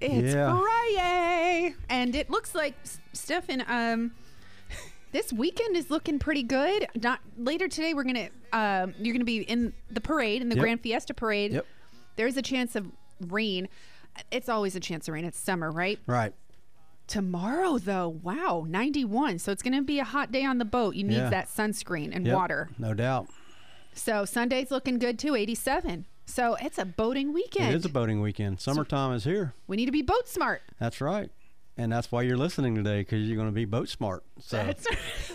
It's Yeah. Friday, and it looks like Stefan. Um, this weekend is looking pretty good. Not later today. We're gonna. Um, you're gonna be in the parade in the Yep. Grand Fiesta parade. Yep. There's a chance of rain. It's always a chance of rain. It's summer, right? Right. Tomorrow, though, wow, 91. So it's going to be a hot day on the boat. You need Yeah. that sunscreen and Yep, water. No doubt. So Sunday's looking good too, 87. So it's a boating weekend. It is a boating weekend. Summertime is here. we need to be boat smart. That's right. And that's why you're listening today because you're going to be boat smart. So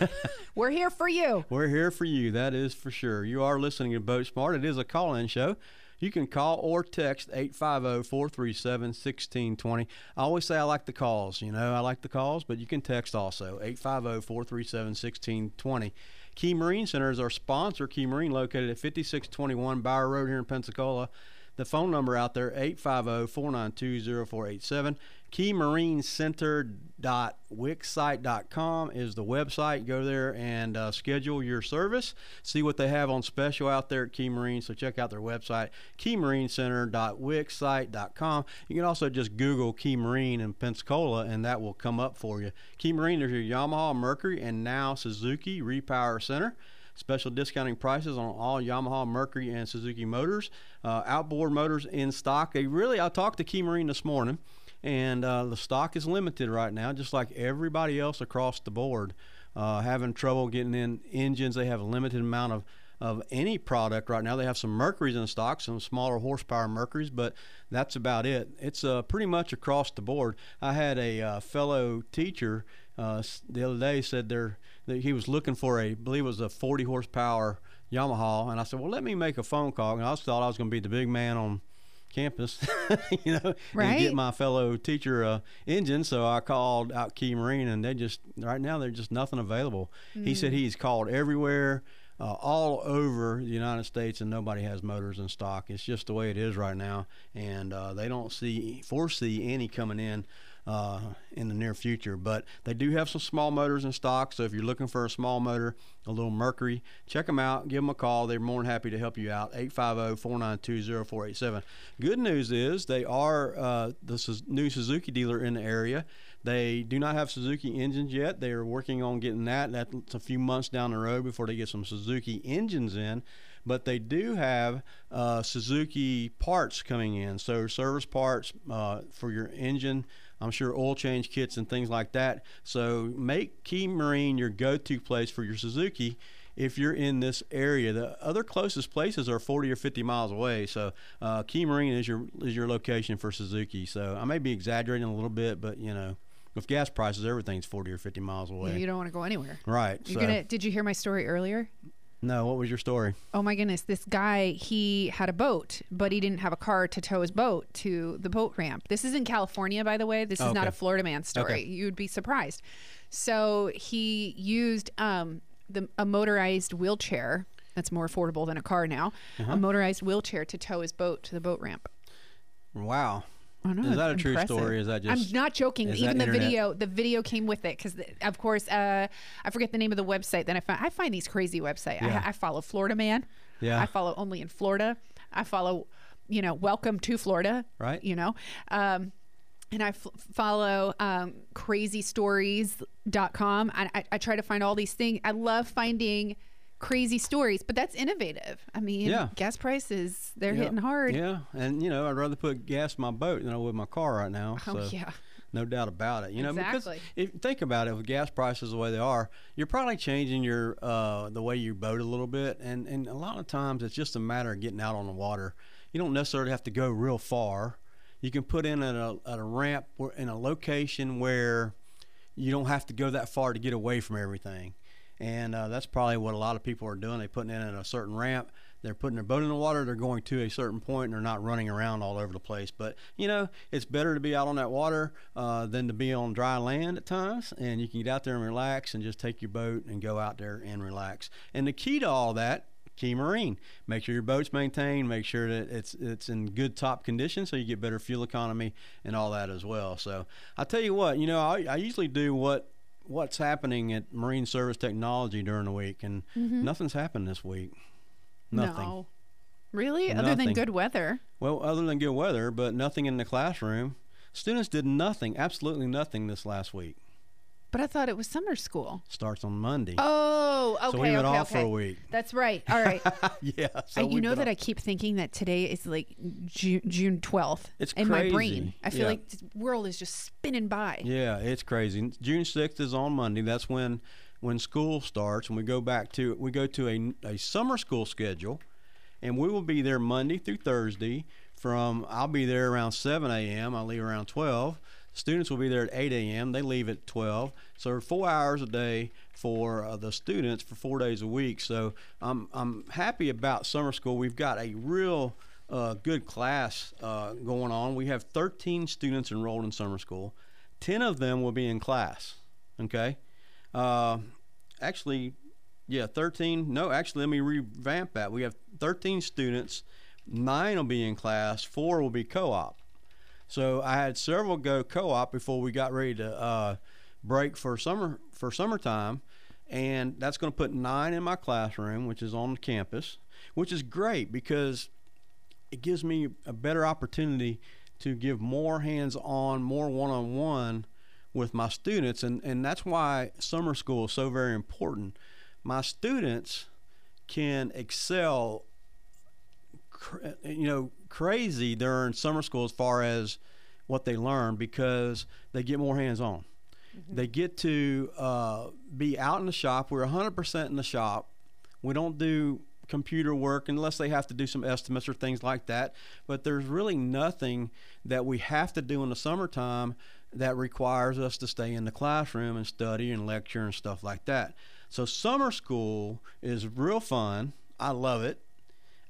We're here for you. we're here for you. That is for sure. You are listening to Boat Smart. It is a call in show. You can call or text 850 437 1620. I always say I like the calls. You know, I like the calls, but you can text also 850 437 1620. Key Marine Center is our sponsor. Key Marine, located at 5621 Bauer Road here in Pensacola. The phone number out there, 850-492-0487. KeyMarineCenter.wixsite.com is the website. Go there and uh, schedule your service. See what they have on special out there at Key Marine. So check out their website, KeyMarineCenter.wixsite.com. You can also just Google Key Marine in Pensacola, and that will come up for you. Key Marine is your Yamaha, Mercury, and now Suzuki Repower Center. Special discounting prices on all Yamaha, Mercury, and Suzuki motors. Uh, outboard motors in stock. They really, I talked to Key Marine this morning, and uh, the stock is limited right now, just like everybody else across the board. Uh, having trouble getting in engines. They have a limited amount of of any product right now. They have some Mercuries in stock, some smaller horsepower Mercuries, but that's about it. It's uh, pretty much across the board. I had a uh, fellow teacher uh, the other day said there that he was looking for a, I believe it was a 40 horsepower Yamaha, and I said, well, let me make a phone call. And I thought I was going to be the big man on campus, you know, Right. and get my fellow teacher uh, engine. So I called out Key Marine, and they just right now they're just nothing available. He said he's called everywhere, uh, all over the United States, and nobody has motors in stock. It's just the way it is right now, and uh, they don't see foresee any coming in. Uh, in the near future, but they do have some small motors in stock. So if you're looking for a small motor, a little Mercury, check them out. Give them a call. They're more than happy to help you out. 850-492-0487. Good news is they are uh, the new Suzuki dealer in the area. They do not have Suzuki engines yet. They are working on getting that. That's a few months down the road before they get some Suzuki engines in. But they do have uh, Suzuki parts coming in. So service parts uh, for your engine. I'm sure oil change kits and things like that. So make Key Marine your go-to place for your Suzuki if you're in this area. The other closest places are 40 or 50 miles away. So uh, Key Marine is your is your location for Suzuki. So I may be exaggerating a little bit, but you know, with gas prices, everything's 40 or 50 miles away. You don't want to go anywhere. right. You're so, gonna. Did you hear my story earlier? No, what was your story? Oh my goodness, this guy, he had a boat, but he didn't have a car to tow his boat to the boat ramp. This is in California, by the way. This is not a Florida man story. Okay. You'd be surprised. So he used um, the a motorized wheelchair that's more affordable than a car now, Uh-huh. a motorized wheelchair to tow his boat to the boat ramp. Wow. I know, Is that a true impressive. story? Is that just I'm not joking. Even the internet? video, the video came with it because, of course, uh, I forget the name of the website. Then I find I find these crazy websites. Yeah. I, I follow Florida Man. Yeah. I follow only in Florida. I follow, you know, Welcome to Florida. Right. You know, um, and I f- follow um, crazystories.com. I, I try to find all these things. I love finding crazy stories, but that's innovative. I mean, Yeah. gas prices, they're Yeah. hitting hard. Yeah, and you know, I'd rather put gas in my boat than I would my car right now. Oh, so. yeah. No doubt about it. You know, Exactly. because if think about it, with gas prices the way they are, you're probably changing your uh, the way you boat a little bit, and and a lot of times it's just a matter of getting out on the water. You don't necessarily have to go real far. You can put in at a at a ramp or in a location where you don't have to go that far to get away from everything. And uh, that's probably what a lot of people are doing. They're putting in at a certain ramp. They're putting their boat in the water. They're going to a certain point, and they're not running around all over the place. But you know, it's better to be out on that water uh, than to be on dry land at times. And you can get out there and relax, and just take your boat and go out there and relax. And the key to all that Key Marine. Make sure your boat's maintained. Make sure that it's it's in good top condition, so you get better fuel economy and all that as well. So I tell you what, you know, I, I usually do what what's happening at Marine Service Technology during the week, and mm-hmm. nothing's happened this week. Nothing. No. Really? Other than good weather. Well, other than good weather, but nothing in the classroom. Students did nothing, absolutely nothing this last week. But I thought it was summer school. Starts on Monday. Oh, okay. so we went okay, off okay. for a week. That's right. All right. yeah. So I, you know that off- I keep thinking that today is like June, June 12th It's in my brain. I feel Yeah. like the world is just spinning by. Yeah, it's crazy. June sixth is on Monday. That's when when school starts, and we go back to we go to a, a summer school schedule, and we will be there Monday through Thursday. From I'll be there around seven a.m. I leave around twelve. Students will be there at eight a.m. They leave at twelve. So four hours a day for uh, the students for four days a week. So I'm I'm happy about summer school. We've got a real uh, good class uh, going on. We have 13 students enrolled in summer school. 10 of them will be in class. Okay. Uh, actually, yeah, 13. No, actually, let me revamp that. We have 13 students. Nine will be in class. Four will be co op. So I had several go co-op before we got ready to uh, break for summer for summertime, and that's going to put nine in my classroom, which is on campus, which is great because it gives me a better opportunity to give more hands-on, more one-on-one with my students, and and that's why summer school is so very important. My students can excel you know crazy during summer school as far as what they learn because they get more hands on. They get to uh, be out in the shop. We're 100% in the shop. We don't do computer work unless they have to do some estimates or things like that. But there's really nothing that we have to do in the summertime that requires us to stay in the classroom and study and lecture and stuff like that. So summer school is real fun. I love it.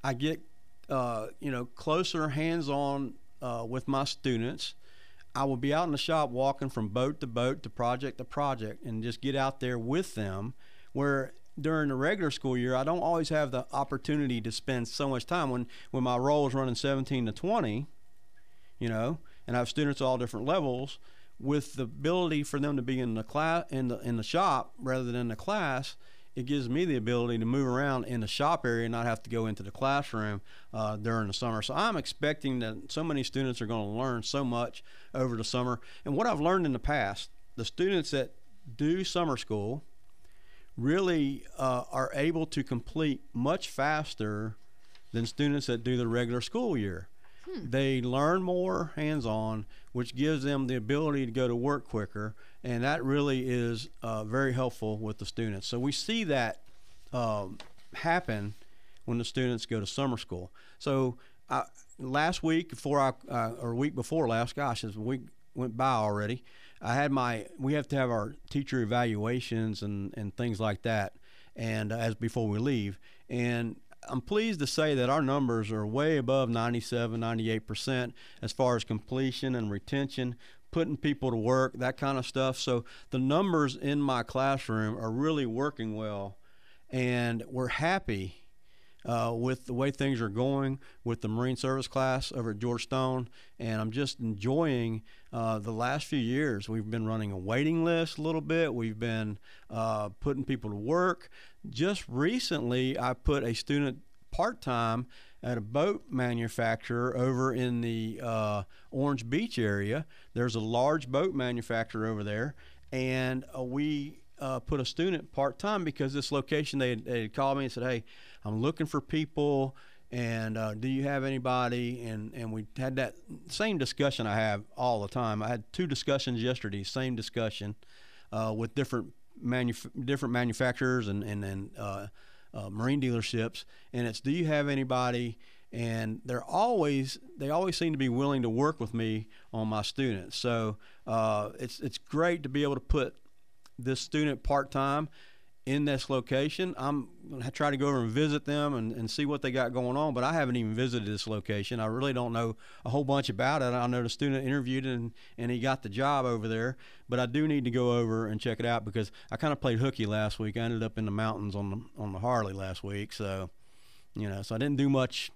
I get uh, you know closer hands-on uh, with my students. I will be out in the shop walking from boat to boat to project to project and just get out there with them. Where during the regular school year, I don't always have the opportunity to spend so much time when when my role is running 17 to 20, you know, and I have students at all different levels. With the ability for them to be in the class in the in the shop rather than in the class, it gives me the ability to move around in the shop area and not have to go into the classroom uh, during the summer. So I'm expecting that so many students are going to learn so much over the summer. And what I've learned in the past, the students that do summer school really uh, are able to complete much faster than students that do the regular school year. They learn more hands on, which gives them the ability to go to work quicker, and that really is uh, very helpful with the students. So we see that um, happen when the students go to summer school. So uh, last week, before I uh, or week before last, gosh, as week went by already, I had my we have to have our teacher evaluations and and things like that, and uh, as before we leave, and I'm pleased to say that our numbers are way above 97, 98% as far as completion and retention, putting people to work, that kind of stuff. So the numbers in my classroom are really working well, and we're happy uh, with the way things are going with the Marine Service class over at George Stone, and I'm just enjoying uh, the last few years. We've been running a waiting list a little bit. We've been uh, putting people to work. Just recently, I put a student part time at a boat manufacturer over in the uh, Orange Beach area. There's a large boat manufacturer over there, and uh, we uh, put a student part time because this location they, they called me and said, "Hey, I'm looking for people." And uh, do you have anybody? And and we had that same discussion I have all the time. I had two discussions yesterday, same discussion, uh, with different manuf- different manufacturers and and, and uh, uh, marine dealerships. And it's do you have anybody? And they're always they always seem to be willing to work with me on my students. So uh, it's it's great to be able to put this student part time in this location. I'm going to try to go over and visit them and, and see what they got going on, but I haven't even visited this location. I really don't know a whole bunch about it. I know the student interviewed and, and he got the job over there, but I do need to go over and check it out because I kind of played hooky last week. I ended up in the mountains on the, on the Harley last week. So, you know, so I didn't do much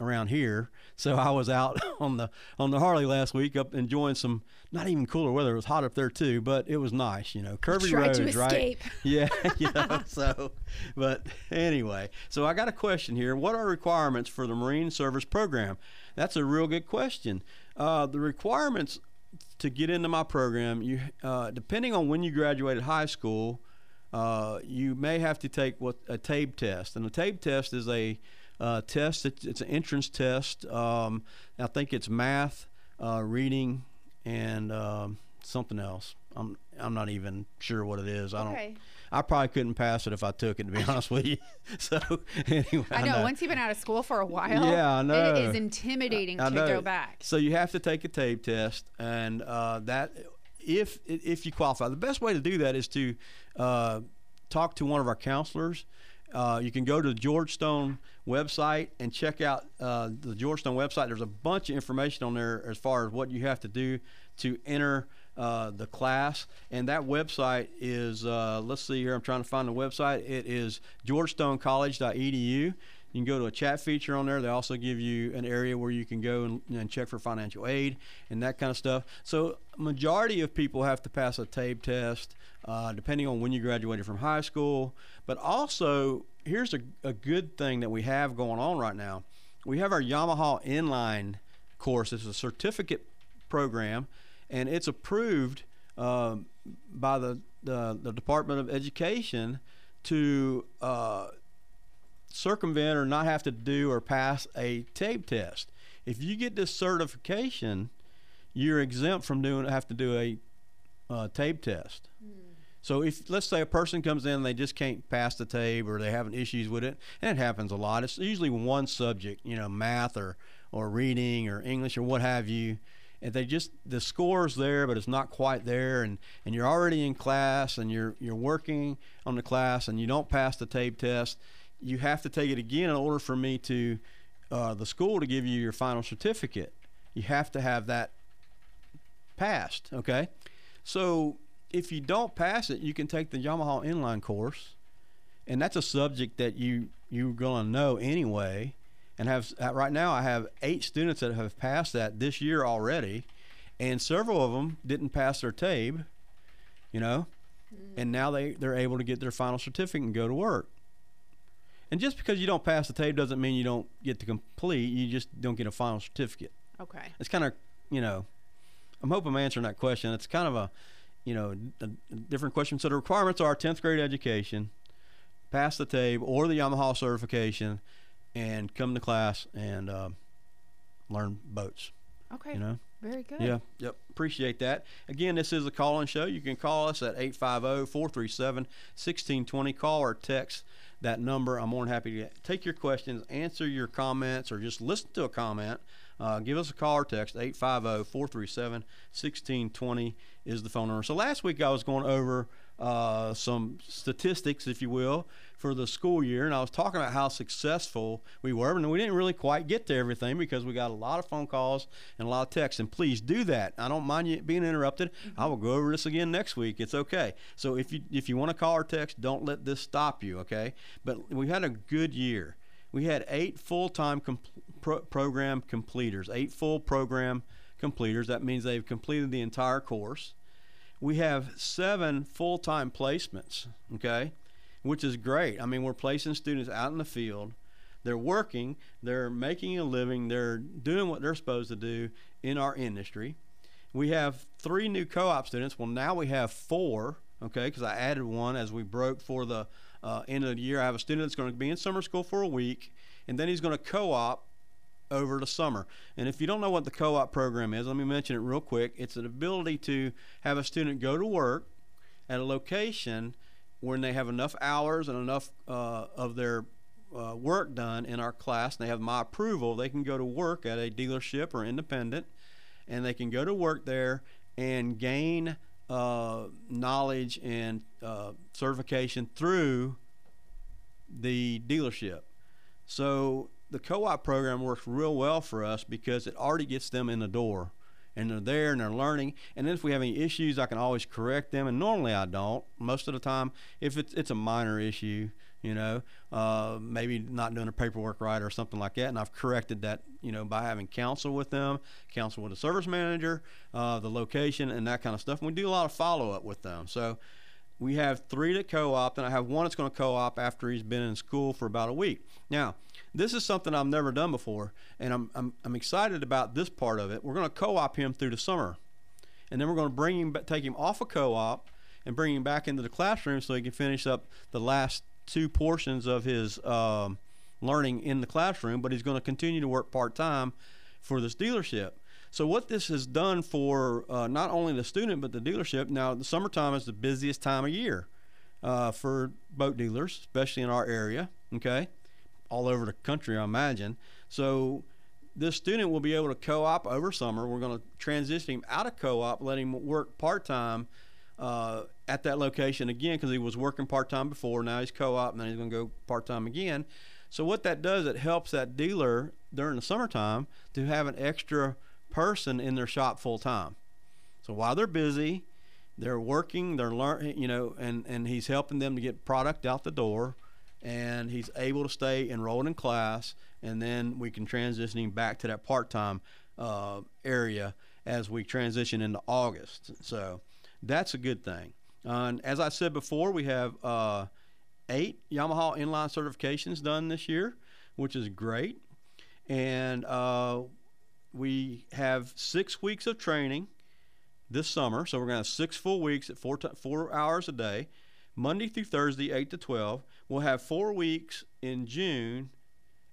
around here. So I was out on the on the Harley last week, up enjoying some not even cooler weather. It was hot up there too, but it was nice. You know, curvy roads, right? Yeah, you know. so, but anyway, so I got a question here. What are requirements for the Marine Service Program? That's a real good question. Uh, the requirements to get into my program, you uh, depending on when you graduated high school, uh, you may have to take what a TABE test, and a TABE test is a uh, test. It's, it's an entrance test. Um, I think it's math, uh, reading, and um, something else. I'm I'm not even sure what it is. I don't. Okay. I probably couldn't pass it if I took it, to be honest with you. So anyway, I know. Once you've been out of school for a while, Yeah, I know. It is intimidating I to know. go back. So you have to take a TABE test, and uh, that if if you qualify, the best way to do that is to uh, talk to one of our counselors. Uh, you can go to the George Stone website and check out uh, the George Stone website. There's a bunch of information on there as far as what you have to do to enter uh, the class. And that website is, uh, let's see here, I'm trying to find the website. It is georgestonecollege.edu. You can go to a chat feature on there. They also give you an area where you can go and, and check for financial aid and that kind of stuff. So, majority of people have to pass a TABE test, uh, depending on when you graduated from high school. But also, here's a, a good thing that we have going on right now. We have our Yamaha inline course. It's a certificate program, and it's approved um, by the, the the Department of Education to uh, circumvent or not have to do or pass a TABE test. If you get this certification, you're exempt from doing have to do a uh, TABE test. So if let's say a person comes in and they just can't pass the TABE or they having issues with it, and it happens a lot. It's usually one subject, you know, math or or reading or English or what have you. And they just the score's there, but it's not quite there, and, and you're already in class and you're you're working on the class and you don't pass the TABE test, you have to take it again in order for me to uh, the school to give you your final certificate. You have to have that passed. Okay, so if you don't pass it, you can take the Yamaha inline course, and that's a subject that you you're gonna know anyway. And have uh, right now, I have eight students that have passed that this year already, and several of them didn't pass their TABE, you know, and now they they're able to get their final certificate and go to work. And just because you don't pass the TABE doesn't mean you don't get to complete. You just don't get a final certificate. Okay. It's kind of, you know, I'm hoping I'm answering that question. It's kind of a, you know, a, a different question. So the requirements are 10th grade education, pass the TABE or the Yamaha certification, and come to class and uh, learn boats. Okay. You know. Very good. Yeah. Yep. Appreciate that. Again, this is a call-in show. You can call us at 850-437-1620. Call or text that number. I'm more than happy to take your questions, answer your comments, or just listen to a comment. Uh, give us a call or text. 850-437-1620 is the phone number. So last week I was going over uh, some statistics, if you will, for the school year, and I was talking about how successful we were, and we didn't really quite get to everything because we got a lot of phone calls and a lot of texts. And please do that. I don't mind you being interrupted. Mm-hmm. I will go over this again next week. It's okay. So if you if you want to call or text, don't let this stop you. Okay. But we had a good year. We had eight full-time com- pro- program completers, eight full program completers. That means they've completed the entire course. We have seven full-time placements. Okay which is great. I mean, we're placing students out in the field. They're working, they're making a living, they're doing what they're supposed to do in our industry. We have three new co op students. Well, now we have four, okay, because I added one as we broke for the uh, end of the year. I have a student that's going to be in summer school for a week, and then he's going to co op over the summer. And if you don't know what the co op program is, let me mention it real quick. It's an ability to have a student go to work at a location when they have enough hours and enough uh, of their uh, work done in our class, and they have my approval, they can go to work at a dealership or independent, and they can go to work there and gain uh, knowledge and uh, certification through the dealership. So the co-op program works real well for us because it already gets them in the door and they're there and they're learning. And then if we have any issues, I can always correct them. And normally I don't. Most of the time, if it's it's a minor issue, you know, uh, maybe not doing the paperwork right or something like that. And I've corrected that, you know, by having counsel with them, counsel with the service manager, uh, the location, and that kind of stuff. And we do a lot of follow up with them. So we have three that co-opt, and I have one that's going to co-op after he's been in school for about a week. Now, this is something I've never done before, and I'm I'm, I'm excited about this part of it. We're going to co-op him through the summer, and then we're going to bring him, take him off of co-op, and bring him back into the classroom so he can finish up the last two portions of his um, learning in the classroom. But he's going to continue to work part time for this dealership. So what this has done for uh, not only the student but the dealership. Now the summertime is the busiest time of year uh, for boat dealers, especially in our area. Okay, all over the country, I imagine. So this student will be able to co-op over summer. We're going to transition him out of co-op, let him work part-time uh, at that location again because he was working part-time before. Now he's co-op, and then he's going to go part-time again. So what that does, it helps that dealer during the summertime to have an extra person in their shop full time. So while they're busy, they're working, they're learning, you know, and and he's helping them to get product out the door, and he's able to stay enrolled in class, and then we can transition him back to that part-time uh, area as we transition into August. So that's a good thing. Uh, and as I said before, we have uh, eight Yamaha inline certifications done this year, which is great. And uh, we have six weeks of training this summer. So we're going to have six full weeks at four, t- four hours a day, Monday through Thursday, 8 to 12. We'll have four weeks in June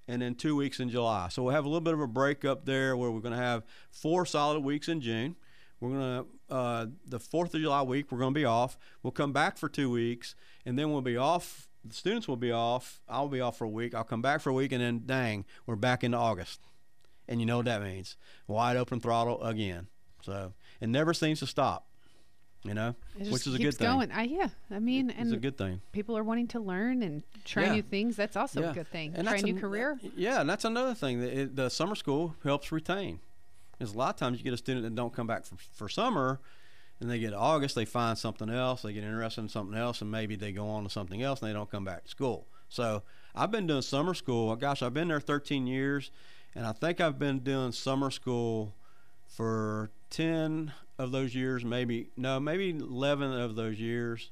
and then two weeks in July. So we'll have a little bit of a break up there where we're going to have four solid weeks in June. We're going to, uh, the 4th of July week, we're going to be off. We'll come back for two weeks, and then we'll be off. The students will be off. I'll be off for a week. I'll come back for a week, and then, dang, we're back into August. And you know what that means wide open throttle again. So it never seems to stop, you know, which is a good thing. going. I, yeah, I mean, It's a good thing. people are wanting to learn and try Yeah. new things. That's also Yeah. a good thing. And try a new an- career. Yeah, and that's another thing that it, the summer school helps retain. Because a lot of times you get a student that don't come back for, for summer, and they get August, they find something else, they get interested in something else, and maybe they go on to something else, and they don't come back to school. So I've been doing summer school. Gosh, I've been there 13 years, and I think I've been doing summer school for 10 of those years, maybe no, maybe 11 of those years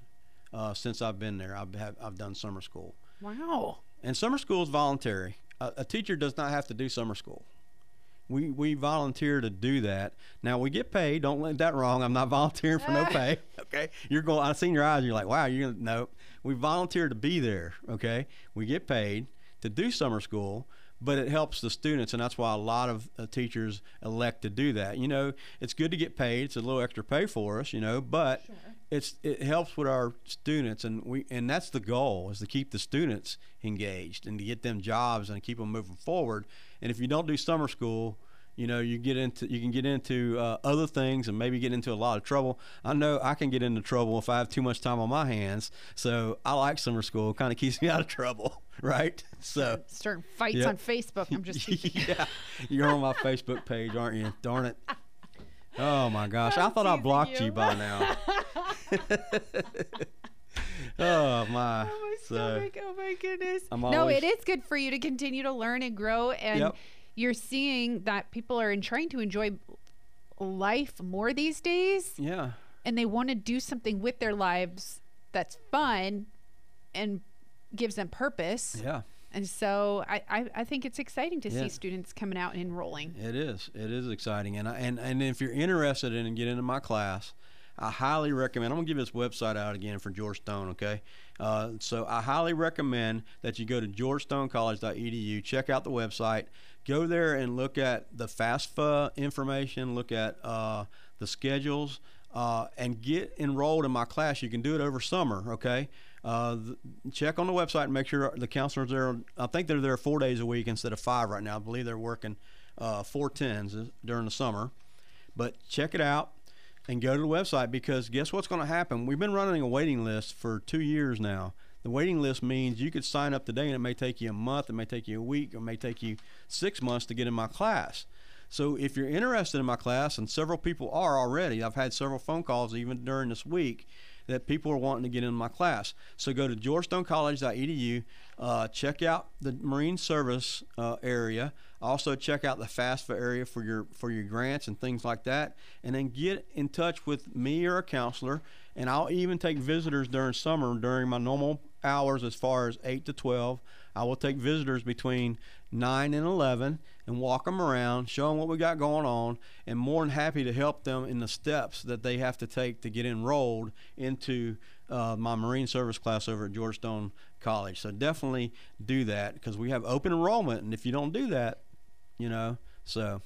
uh, since I've been there. I've have, I've done summer school. Wow. And summer school is voluntary. A, a teacher does not have to do summer school. We we volunteer to do that. Now we get paid. Don't let that wrong. I'm not volunteering for no pay. Okay, you're going. I've seen your eyes. You're like, wow. You're gonna no. We volunteer to be there. Okay, we get paid to do summer school, but it helps the students, and that's why a lot of uh, teachers elect to do that. You know, it's good to get paid. It's a little extra pay for us. You know, but it's it helps with our students and we and that's the goal is to keep the students engaged and to get them jobs and keep them moving forward and if you don't do summer school you know you get into you can get into uh, other things and maybe get into a lot of trouble i know i can get into trouble if i have too much time on my hands so i like summer school kind of keeps me out of trouble right so Starting fights Yep. on Facebook. I'm just yeah you're on my facebook page aren't you darn it oh my gosh i thought i blocked you. you by now oh my. Oh my So! Oh my goodness! I'm no, it is good for you to continue to learn and grow, and Yep. You're seeing that people are in trying to enjoy life more these days, yeah. and they want to do something with their lives that's fun and gives them purpose. Yeah. And so I, I, I think it's exciting to Yeah. see students coming out and enrolling. It is. It is exciting, and I, and and if you're interested in getting into my class, I highly recommend. I'm gonna give this website out again for George Stone. Okay, uh, so I highly recommend that you go to georgestonecollege.edu, check out the website, go there and look at the FAFSA information, look at uh, the schedules, uh, and get enrolled in my class. You can do it over summer. Okay. Uh, check on the website and make sure the counselors there. I think they're there four days a week instead of five right now. I believe they're working uh, four tens during the summer. But check it out and go to the website because guess what's going to happen? We've been running a waiting list for two years now. The waiting list means you could sign up today and it may take you a month, it may take you a week, it may take you six months to get in my class. So if you're interested in my class, and several people are already, I've had several phone calls even during this week that people are wanting to get in my class. So go to georgestonecollege.edu, uh, check out the Marine Service uh, area. Also check out the FAFSA area for your for your grants and things like that, and then get in touch with me or a counselor. And I'll even take visitors during summer during my normal hours as far as 8 to 12. I will take visitors between 9 and 11 and walk them around, show them what we got going on, and more than happy to help them in the steps that they have to take to get enrolled into uh, my Marine Service class over at George Stone College. So definitely do that because we have open enrollment, and if you don't do that, you know, so.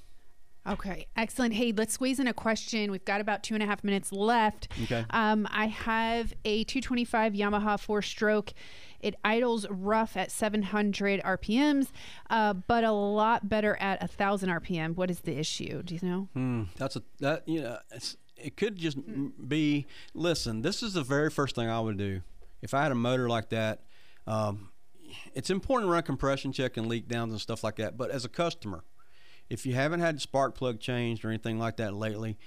Okay, excellent. Hey, let's squeeze in a question. We've got about two and a half minutes left. Okay. Um, I have a 225 Yamaha four stroke. It idles rough at 700 RPMs, uh, but a lot better at 1,000 RPM. What is the issue? Do you know? Hmm, that's a that you know it's, it could just m be. Listen, this is the very first thing I would do if I had a motor like that. Um, it's important to run compression check and leak downs and stuff like that. But as a customer, if you haven't had the spark plug changed or anything like that lately,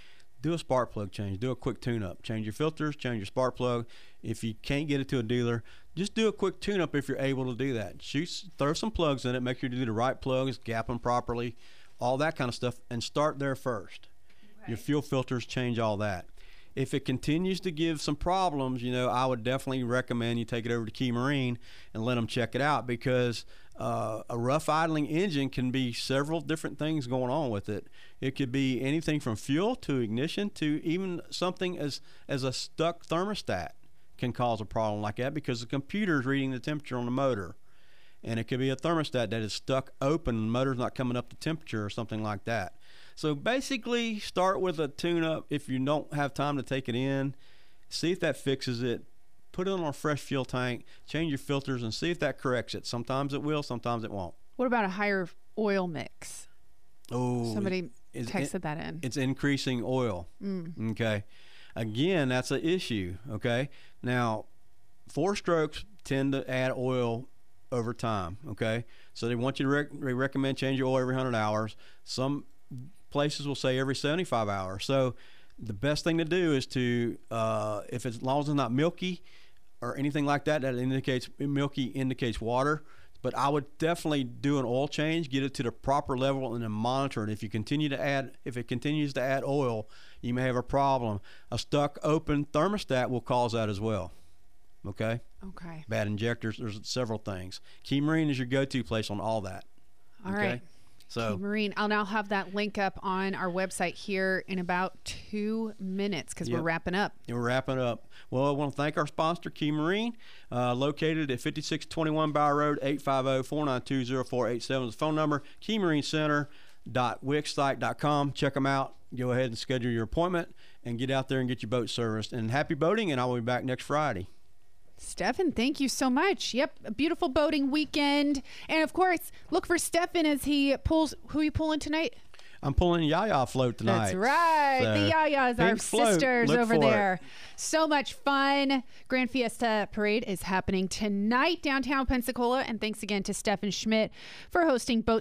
do a spark plug change. Do a quick tune up. Change your filters, change your spark plug. If you can't get it to a dealer, just do a quick tune up if you're able to do that. Shoot, throw some plugs in it. Make sure you do the right plugs, gap them properly, all that kind of stuff, and start there first. Your fuel filters, change all that. If it continues to give some problems, you know, I would definitely recommend you take it over to Key Marine and let them check it out because uh, a rough idling engine can be several different things going on with it. It could be anything from fuel to ignition to even something as as a stuck thermostat can cause a problem like that because the computer is reading the temperature on the motor. And it could be a thermostat that is stuck open the motor's not coming up to temperature or something like that. So basically, start with a tune up if you don't have time to take it in. See if that fixes it. Put it on a fresh fuel tank, change your filters, and see if that corrects it. Sometimes it will, sometimes it won't. What about a higher oil mix? Oh, Somebody texted that in. it's increasing oil. Mm. Okay. Again, that's an issue. Okay. Now, four strokes tend to add oil over time. Okay. So they want you to rec- they recommend change your oil every 100 hours. Some places will say every 75 hours. So the best thing to do is to, uh, if it's, as long as it's not milky or anything like that, that indicates milky indicates water. But I would definitely do an oil change, get it to the proper level, and then monitor it. If you continue to add, if it continues to add oil, you may have a problem. A stuck open thermostat will cause that as well. Okay, okay. bad injectors. There's several things. Key Marine is your go-to place on all that. All okay? right. So Marine, I'll now have that link up on our website here in about two minutes because we're wrapping up. We're wrapping up. Well, I want to thank our sponsor, Key Marine, uh, located at 5621 Bauer Road, 850-492-0487 is the phone number. Key Marine Center Center.wixsite.com. Check them out. Go ahead and schedule your appointment and get out there and get your boat serviced. And happy boating, and I will be back next Friday. Stefan, thank you so much. Yep, a beautiful boating weekend. And of course, look for Stefan as he pulls. Who are you pulling tonight? I'm pulling Yaya float tonight. That's right. So, the Yayas, float. sisters over for it. there. So much fun. Grand Fiesta Parade is happening tonight downtown Pensacola. And thanks again to Stefan Schmidt for hosting Boat